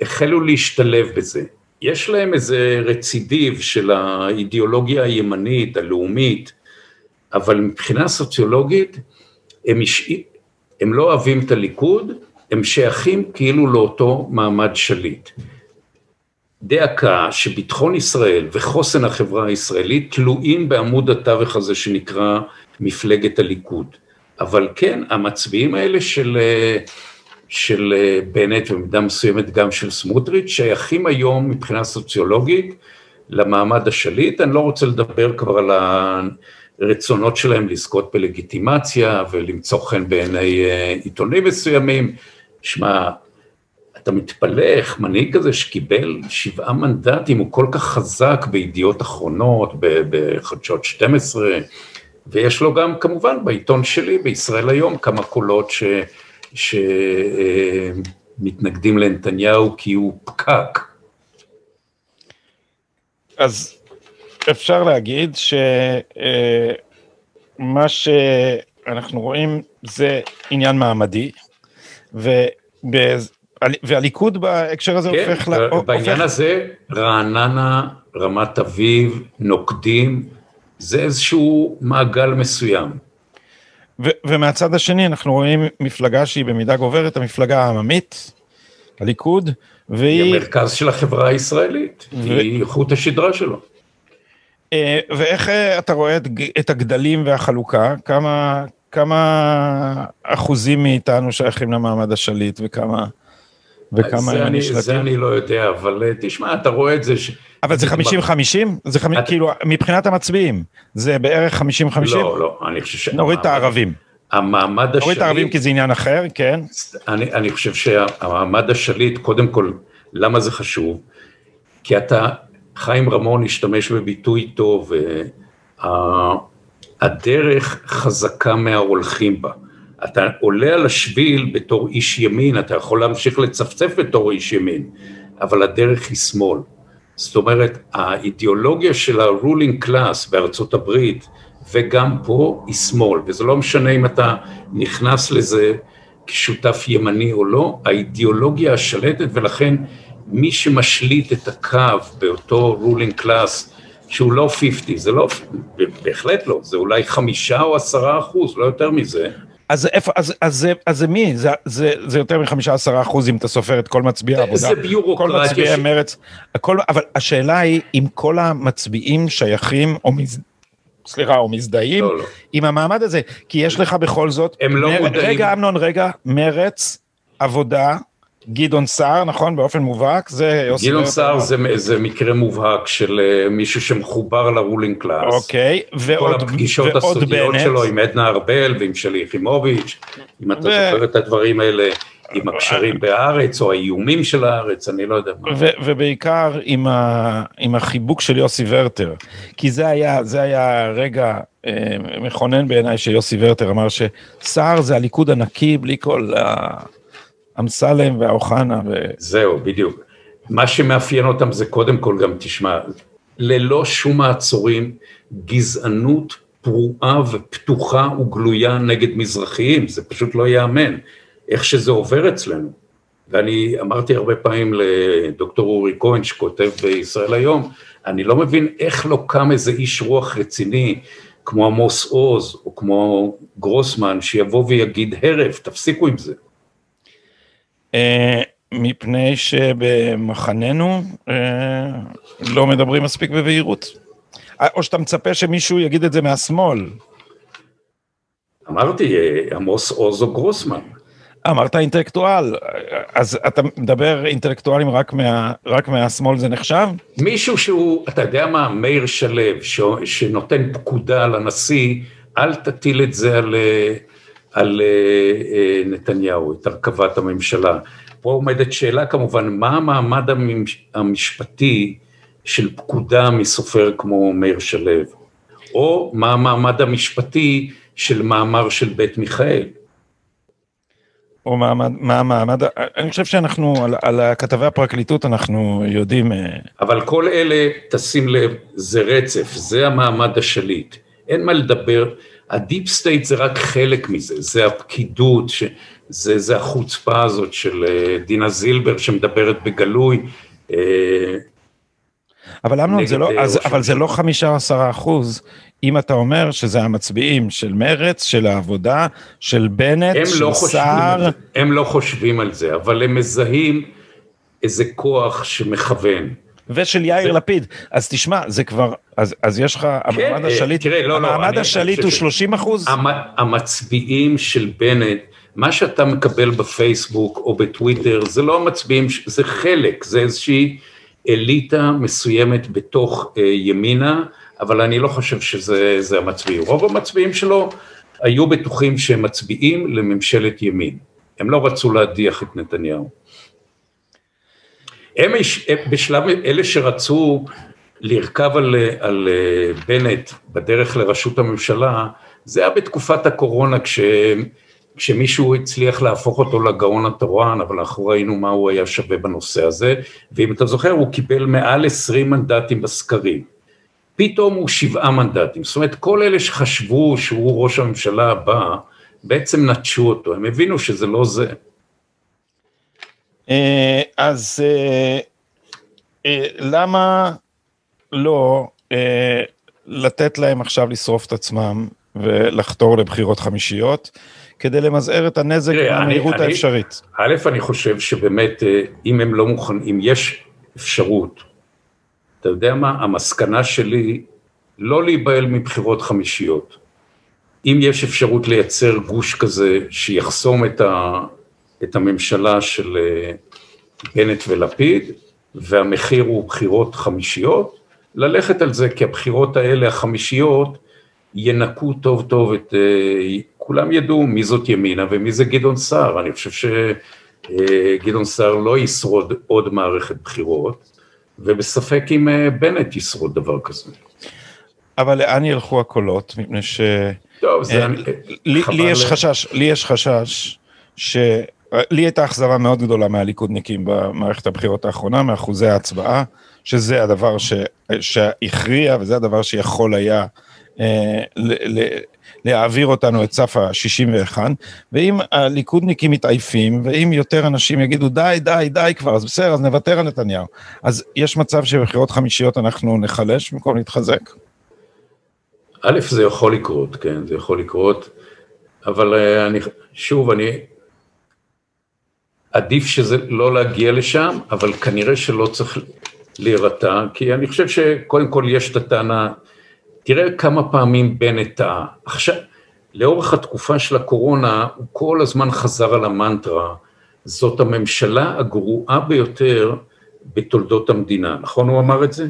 החלו להשתלב בזה. יש להם איזה רצידיב של האידיאולוגיה הימנית, הלאומית, אבל מבחינה סוציולוגית הם, הש... הם לא אוהבים את הליכוד, הם שייכים כאילו לאותו מעמד שליט. דאקה שביטחון ישראל וחוסן החברה הישראלית תלויים בעמוד התווך הזה שנקרא מפלגת הליכוד. אבל כן, המצביעים האלה של, של בנט ובמידה מסוימת גם של סמוטריץ' שייכים היום מבחינה סוציולוגית למעמד השליט, אני לא רוצה לדבר כבר על הרצונות שלהם לזכות בלגיטימציה ולמצוא חן בעיני אה, עיתונים מסוימים, שמע, אתה מתפלא איך מנהיג כזה שקיבל שבעה מנדטים הוא כל כך חזק בידיעות אחרונות, בחדשות 12, ויש לו גם כמובן בעיתון שלי, בישראל היום, כמה קולות שמתנגדים אה, לנתניהו כי הוא פקק. אז אפשר להגיד שמה אה, שאנחנו רואים זה עניין מעמדי, והליכוד בהקשר הזה כן, הופך... כן, בעניין הופך... הזה רעננה, רמת אביב, נוקדים, זה איזשהו מעגל מסוים. ו- ומהצד השני אנחנו רואים מפלגה שהיא במידה גוברת המפלגה העממית, הליכוד, והיא... היא המרכז של החברה הישראלית, ו... היא חוט השדרה שלו. אה, ואיך אה, אתה רואה את, את הגדלים והחלוקה? כמה, כמה אחוזים מאיתנו שייכים למעמד השליט וכמה, וכמה הם הנשלטים? זה אני לא יודע, אבל אה, תשמע, אתה רואה את זה ש... אבל זה 50-50? זה חמ... את... כאילו, מבחינת המצביעים, זה בערך 50-50? לא, לא, אני חושב ש... נוריד את הערבים. המעמד השליט... נוריד את הערבים כי זה עניין אחר, כן. אני, אני חושב שהמעמד השליט, קודם כל, למה זה חשוב? כי אתה, חיים רמון השתמש בביטוי טוב, הדרך חזקה מההולכים בה. אתה עולה על השביל בתור איש ימין, אתה יכול להמשיך לצפצף בתור איש ימין, אבל הדרך היא שמאל. זאת אומרת, האידיאולוגיה של ה-ruling class בארצות הברית וגם פה היא שמאל, וזה לא משנה אם אתה נכנס לזה כשותף ימני או לא, האידיאולוגיה השלטת ולכן מי שמשליט את הקו באותו ruling class שהוא לא 50, זה לא, בהחלט לא, זה אולי חמישה או עשרה אחוז, לא יותר מזה. אז איפה, אז, אז, אז זה מי? זה, זה, זה יותר מחמישה עשרה אחוז אם אתה סופר את כל מצביעי העבודה. זה ביורוקרטיה. כל מצביעי ש... מרץ, הכל, אבל השאלה היא אם כל המצביעים שייכים או מז... סליחה, או מזדהים לא, לא. עם המעמד הזה, כי יש לך בכל זאת, הם לא מר... מודעים. רגע אמנון, רגע, מרץ, עבודה, גדעון סער, נכון? באופן מובהק, זה יוסי... גדעון סער זה, זה מקרה מובהק של אה, מישהו שמחובר ל ruling class. אוקיי, ועוד בנט. כל הפגישות הסודיות שלו עם עדנה ארבל ועם שלי יחימוביץ', אם אתה. זוכר את הדברים האלה. עם הקשרים בארץ או האיומים של הארץ, אני לא יודע מה. ובעיקר עם, ה- עם החיבוק של יוסי ורטר, כי זה היה, זה היה רגע אה, מכונן בעיניי שיוסי ורטר אמר שסער זה הליכוד הנקי בלי כל האמסלם והאוחנה. ו... זהו, בדיוק. מה שמאפיין אותם זה קודם כל גם, תשמע, ללא שום מעצורים, גזענות פרועה ופתוחה וגלויה נגד מזרחיים, זה פשוט לא ייאמן. איך שזה עובר אצלנו. ואני אמרתי הרבה פעמים לדוקטור אורי כהן שכותב בישראל היום, אני לא מבין איך לא קם איזה איש רוח רציני כמו עמוס עוז או כמו גרוסמן שיבוא ויגיד הרף, תפסיקו עם זה. אה, מפני שבמחננו אה, לא מדברים מספיק בבהירות. או שאתה מצפה שמישהו יגיד את זה מהשמאל. אמרתי, אה, עמוס עוז או גרוסמן. אמרת אינטלקטואל, אז אתה מדבר אינטלקטואלים רק, מה, רק מהשמאל זה נחשב? מישהו שהוא, אתה יודע מה, מאיר שלו, ש, שנותן פקודה לנשיא, אל תטיל את זה על, על אה, נתניהו, את הרכבת הממשלה. פה עומדת שאלה כמובן, מה המעמד המשפטי של פקודה מסופר כמו מאיר שלו, או מה המעמד המשפטי של מאמר של בית מיכאל. או מעמד, מה המעמד, אני חושב שאנחנו, על, על כתבי הפרקליטות אנחנו יודעים... אה, אבל כל אלה, תשים לב, זה רצף, זה המעמד השליט. אין מה לדבר, ה deep state זה רק חלק מזה, זה הפקידות, ש... זה, זה החוצפה הזאת של אה, דינה זילבר שמדברת בגלוי. אה, אבל אמנון, זה לא, אז, אבל זה לא חמישה עשרה אחוז, אם אתה אומר שזה המצביעים של מרץ, של העבודה, של בנט, לא של לא סער. הם לא חושבים על זה, אבל הם מזהים איזה כוח שמכוון. ושל יאיר ו... לפיד. אז תשמע, זה כבר, אז, אז יש לך, כן, המעמד השליט, תראה, לא, לא המעמד לא, השליט הוא 30 אחוז? המ, המצביעים של בנט, מה שאתה מקבל בפייסבוק או בטוויטר, זה לא המצביעים, זה חלק, זה איזושהי אליטה מסוימת בתוך אה, ימינה, אבל אני לא חושב שזה המצביעים. רוב המצביעים שלו היו בטוחים שהם מצביעים לממשלת ימין. הם לא רצו להדיח את נתניהו. הם בשלב, אלה שרצו לרכב על, על אה, בנט בדרך לראשות הממשלה, זה היה בתקופת הקורונה כש, כשמישהו הצליח להפוך אותו לגאון התורן, אבל אנחנו ראינו מה הוא היה שווה בנושא הזה, ואם אתה זוכר הוא קיבל מעל 20 מנדטים בסקרים. פתאום הוא שבעה מנדטים, זאת אומרת כל אלה שחשבו שהוא ראש הממשלה הבא, בעצם נטשו אותו, הם הבינו שזה לא זה. אה, אז אה, למה לא לתת להם עכשיו לשרוף את עצמם ולחתור לבחירות חמישיות, כדי למזער את הנזק במהירות האפשרית? א', אני חושב שבאמת, אם הם לא מוכנים, אם יש אפשרות, אתה יודע מה, המסקנה שלי, לא להיבהל מבחירות חמישיות. אם יש אפשרות לייצר גוש כזה שיחסום את, ה, את הממשלה של אה, בנט ולפיד, והמחיר הוא בחירות חמישיות, ללכת על זה, כי הבחירות האלה, החמישיות, ינקו טוב טוב את, אה, כולם ידעו מי זאת ימינה ומי זה גדעון סער, אני חושב שגדעון אה, סער לא ישרוד עוד מערכת בחירות, ובספק אם בנט ישרוד דבר כזה. אבל לאן ילכו הקולות? מפני ש... טוב, זה... לי, לי יש חשש, לי יש חשש ש... לי הייתה אכזבה מאוד גדולה מהליכודניקים במערכת הבחירות האחרונה, מאחוזי ההצבעה, שזה הדבר ש, שהכריע וזה הדבר שיכול היה אה, ל, ל, להעביר אותנו את סף ה-61, ואם הליכודניקים מתעייפים, ואם יותר אנשים יגידו די, די, די כבר, אז בסדר, אז נוותר על נתניהו. אז יש מצב שבבחירות חמישיות אנחנו נחלש במקום להתחזק? א', זה יכול לקרות, כן, זה יכול לקרות, אבל אה, אני, שוב, אני, עדיף שזה לא להגיע לשם, אבל כנראה שלא צריך להירתע, כי אני חושב שקודם כל יש את הטענה, תראה כמה פעמים בנט טעה. עכשיו, לאורך התקופה של הקורונה, הוא כל הזמן חזר על המנטרה, זאת הממשלה הגרועה ביותר בתולדות המדינה, נכון הוא אמר את זה?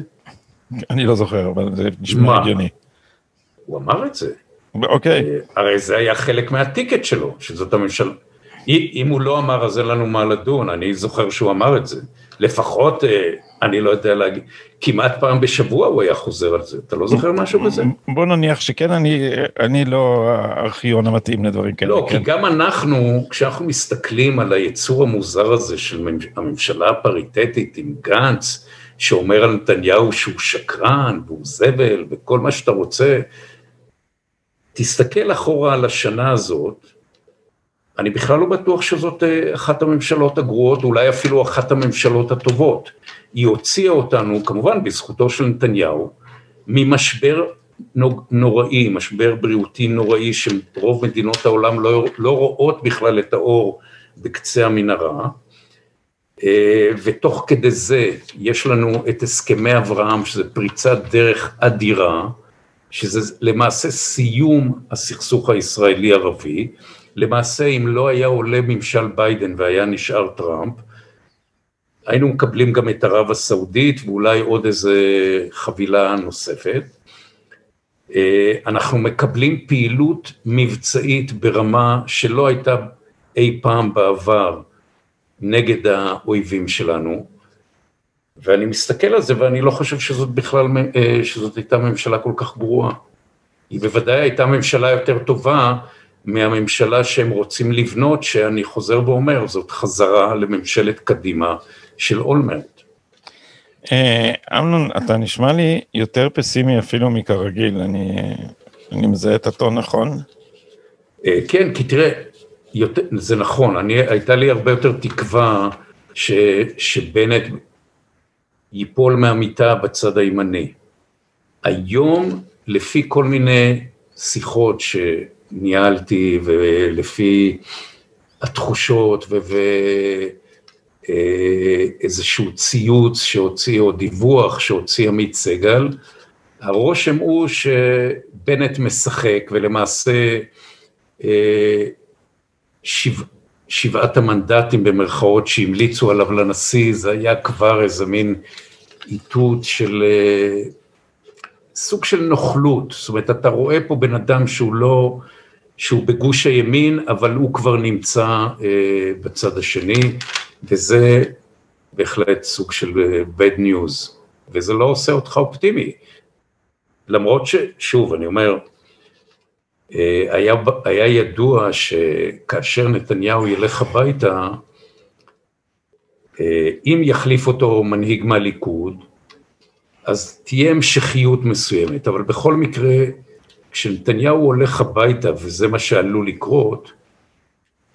אני לא זוכר, אבל זה נשמע הגיוני. הוא אמר את זה. אוקיי. Okay. אה, הרי זה היה חלק מהטיקט שלו, שזאת הממשלה. אם הוא לא אמר, אז אין לנו מה לדון, אני זוכר שהוא אמר את זה. לפחות, אה, אני לא יודע להגיד, כמעט פעם בשבוע הוא היה חוזר על זה, אתה לא זוכר משהו כזה? בוא נניח שכן, אני, אני לא הארכיון המתאים לדברים כאלה. לא, כן. כי גם אנחנו, כשאנחנו מסתכלים על היצור המוזר הזה של הממשלה הפריטטית עם גנץ, שאומר על נתניהו שהוא שקרן והוא זבל וכל מה שאתה רוצה, תסתכל אחורה על השנה הזאת, אני בכלל לא בטוח שזאת אה, אחת הממשלות הגרועות, אולי אפילו אחת הממשלות הטובות. היא הוציאה אותנו, כמובן בזכותו של נתניהו, ממשבר נוראי, משבר בריאותי נוראי שרוב מדינות העולם לא, לא רואות בכלל את האור בקצה המנהרה, אה, ותוך כדי זה יש לנו את הסכמי אברהם, שזה פריצת דרך אדירה, שזה למעשה סיום הסכסוך הישראלי-ערבי, למעשה אם לא היה עולה ממשל ביידן והיה נשאר טראמפ, היינו מקבלים גם את ערב הסעודית ואולי עוד איזה חבילה נוספת. אה, אנחנו מקבלים פעילות מבצעית ברמה שלא הייתה אי פעם בעבר נגד האויבים שלנו, ואני מסתכל על זה ואני לא חושב שזאת בכלל, אה, שזאת הייתה ממשלה כל כך גרועה. היא בוודאי הייתה ממשלה יותר טובה מהממשלה שהם רוצים לבנות, שאני חוזר ואומר, זאת חזרה לממשלת קדימה של אולמרט. אה, אמנון, אתה נשמע לי יותר פסימי אפילו מכרגיל, אני... אני מזהה את הטון נכון? אה, כן, כי תראה, יותר, זה נכון, אני, הייתה לי הרבה יותר תקווה ש, שבנט ייפול מהמיטה בצד הימני. היום, לפי כל מיני שיחות שניהלתי ולפי התחושות ואיזשהו אה, ציוץ שהוציא או דיווח שהוציא עמית סגל, הרושם הוא שבנט משחק ולמעשה אה, שבע, שבעת המנדטים במרכאות שהמליצו עליו לנשיא, זה היה כבר איזה מין איתות של אה, סוג של נוכלות, זאת אומרת אתה רואה פה בן אדם שהוא לא, שהוא בגוש הימין, אבל הוא כבר נמצא אה, בצד השני, וזה בהחלט סוג של bad news, וזה לא עושה אותך אופטימי. למרות ששוב, אני אומר, אה, היה, היה ידוע שכאשר נתניהו ילך הביתה, אה, אם יחליף אותו מנהיג מהליכוד, אז תהיה המשכיות מסוימת, אבל בכל מקרה, כשנתניהו הולך הביתה, וזה מה שעלול לקרות,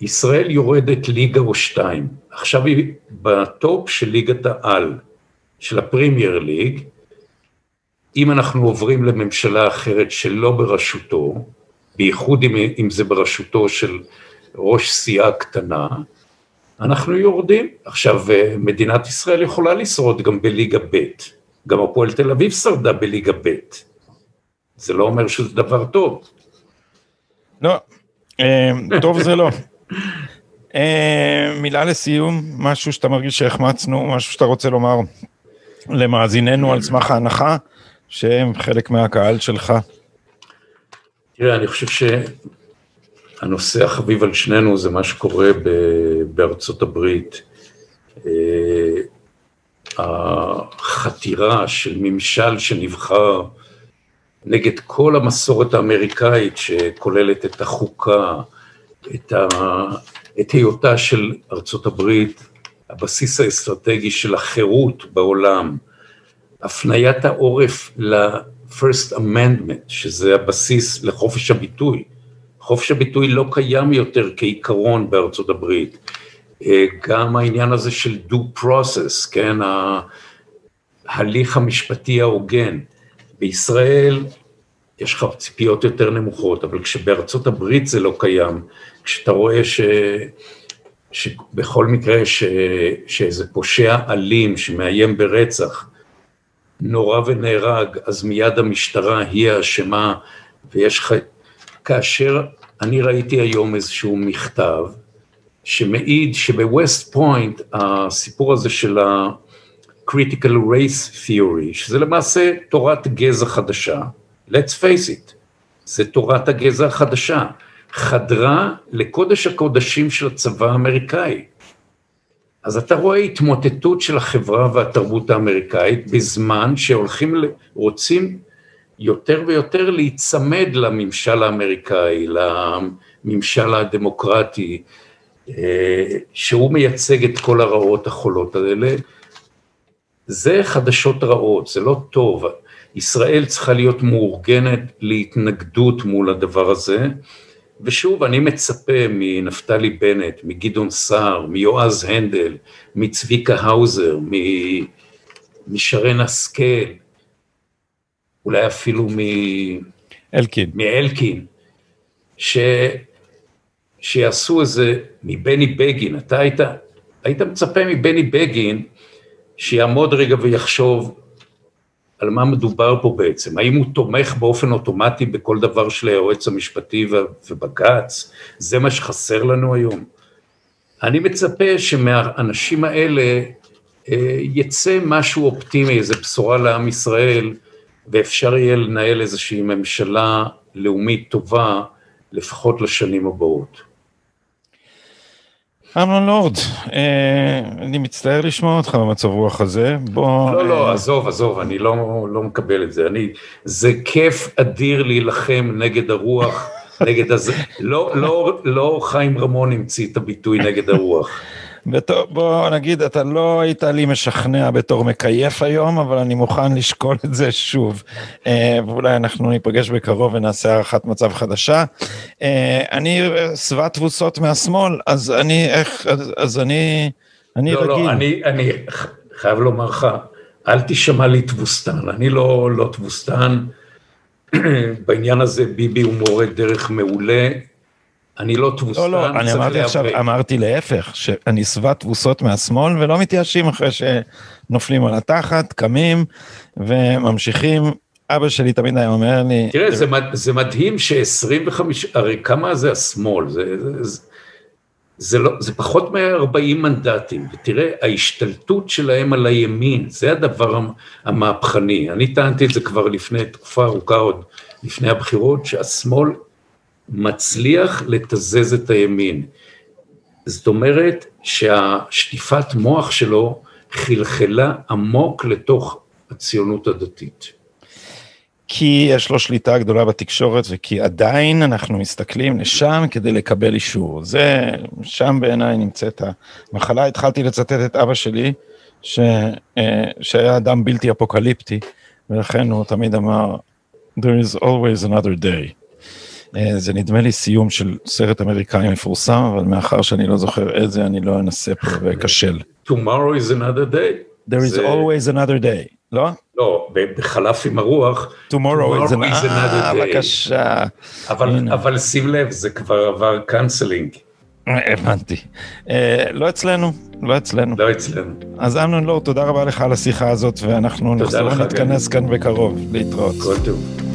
ישראל יורדת ליגה או שתיים. עכשיו היא ב top של ליגת העל, של ה Premier League, אם אנחנו עוברים לממשלה אחרת שלא בראשותו, בייחוד אם, אם זה בראשותו של ראש סיעה קטנה, אנחנו יורדים. עכשיו, אה, מדינת ישראל יכולה לשרוד גם בליגה ב', גם הפועל תל אביב שרדה בליגה ב'. זה לא אומר שזה דבר טוב. לא, אה, טוב זה לא. אה, מילה לסיום, משהו שאתה מרגיש שהחמצנו, משהו שאתה רוצה לומר למאזיננו על סמך ההנחה שהם חלק מהקהל שלך. תראה, אני חושב שהנושא החביב על שנינו זה מה שקורה בארצות הברית. החתירה של ממשל שנבחר נגד כל המסורת האמריקאית שכוללת את החוקה, את, ה... את היותה של ארצות הברית הבסיס האסטרטגי של החירות בעולם, הפניית העורף ל-first amendment, שזה הבסיס לחופש הביטוי. חופש הביטוי לא קיים יותר כעיקרון בארצות הברית. אה, גם העניין הזה של due process, כן, ההליך המשפטי ההוגן. בישראל יש לך ציפיות יותר נמוכות, אבל כשבארצות הברית זה לא קיים, כשאתה רואה ש... שבכל מקרה ש... שאיזה פושע אלים שמאיים ברצח, נורא ונהרג, אז מיד המשטרה היא האשמה, ויש לך... כאשר אני ראיתי היום איזשהו מכתב שמעיד שבווסט פוינט הסיפור הזה של ה-critical race theory, שזה למעשה תורת גזע חדשה, let's face it, זה תורת הגזע החדשה, חדרה לקודש הקודשים של הצבא האמריקאי. אז אתה רואה התמוטטות של החברה והתרבות האמריקאית בזמן שהולכים, רוצים יותר ויותר להיצמד לממשל האמריקאי, לממשל הדמוקרטי, שהוא מייצג את כל הרעות החולות האלה. זה חדשות רעות, זה לא טוב. ישראל צריכה להיות מאורגנת להתנגדות מול הדבר הזה. ושוב, אני מצפה מנפתלי בנט, מגדעון סער, מיועז הנדל, מצביקה האוזר, משרן השכל, אולי אפילו מ... אלקין. מאלקין, ש... שיעשו איזה, מבני בגין, אתה היית, היית מצפה מבני בגין שיעמוד רגע ויחשוב על מה מדובר פה בעצם, האם הוא תומך באופן אוטומטי בכל דבר של היועץ המשפטי ובג"ץ, זה מה שחסר לנו היום. אני מצפה שמהאנשים האלה אה, יצא משהו אופטימי, איזו בשורה לעם ישראל, ואפשר יהיה לנהל איזושהי ממשלה לאומית טובה, לפחות לשנים הבאות. אמנון לורד, אה, אני מצטער לשמוע אותך במצב רוח הזה, בוא... לא, לא, אה, עזוב, עזוב, אני לא, לא מקבל את זה. אני, זה כיף אדיר להילחם נגד הרוח, נגד הזה. לא, לא, לא חיים רמון המציא את הביטוי נגד הרוח. בתור, בוא נגיד, אתה לא היית לי משכנע בתור מקייף היום, אבל אני מוכן לשקול את זה שוב. אה, ואולי אנחנו ניפגש בקרוב ונעשה הערכת מצב חדשה. אה, אני שבע תבוסות מהשמאל, אז אני, איך, אז, אז אני, אני לא, רגיל. לא, אני, אני חייב לומר לך, אל תשמע לי תבוסתן, אני לא, לא תבוסתן. בעניין הזה ביבי הוא מורה דרך מעולה, אני לא תבוסתן, לא, לא, אני אמרתי עכשיו, להיאבק. אמרתי להפך, שאני שבע תבוסות מהשמאל ולא מתייאשים אחרי שנופלים על התחת, קמים וממשיכים. אבא שלי תמיד היה אומר לי, תראה, זה, מד- זה מדהים ש-25, הרי כמה זה השמאל, זה, זה, זה, זה, לא, זה פחות מ-40 מנדטים, ותראה, ההשתלטות שלהם על הימין, זה הדבר המ- המהפכני. אני טענתי את זה כבר לפני תקופה ארוכה עוד, לפני הבחירות, שהשמאל מצליח לתזז את הימין. זאת אומרת שהשטיפת מוח שלו חלחלה עמוק לתוך הציונות הדתית. כי יש לו שליטה גדולה בתקשורת וכי עדיין אנחנו מסתכלים לשם כדי לקבל אישור. זה, שם בעיניי נמצאת המחלה. התחלתי לצטט את אבא שלי, ש, אה, שהיה אדם בלתי אפוקליפטי, ולכן הוא תמיד אמר, There is always another day. אה, זה נדמה לי סיום של סרט אמריקאי מפורסם, אבל מאחר שאני לא זוכר איזה, אני לא אנסה פה ואכשל. Tomorrow is another day. There is always another day, לא? לא, בחלף עם הרוח, Tomorrow is another another day. בבקשה. אבל, שים לב, זה כבר עבר canceling, הבנתי. אה, לא אצלנו, לא אצלנו. לא אצלנו. אז אמנון לורד, תודה רבה לך על השיחה הזאת, ואנחנו נחזור לך, להתכנס כאן בקרוב, להתראות. כל טוב.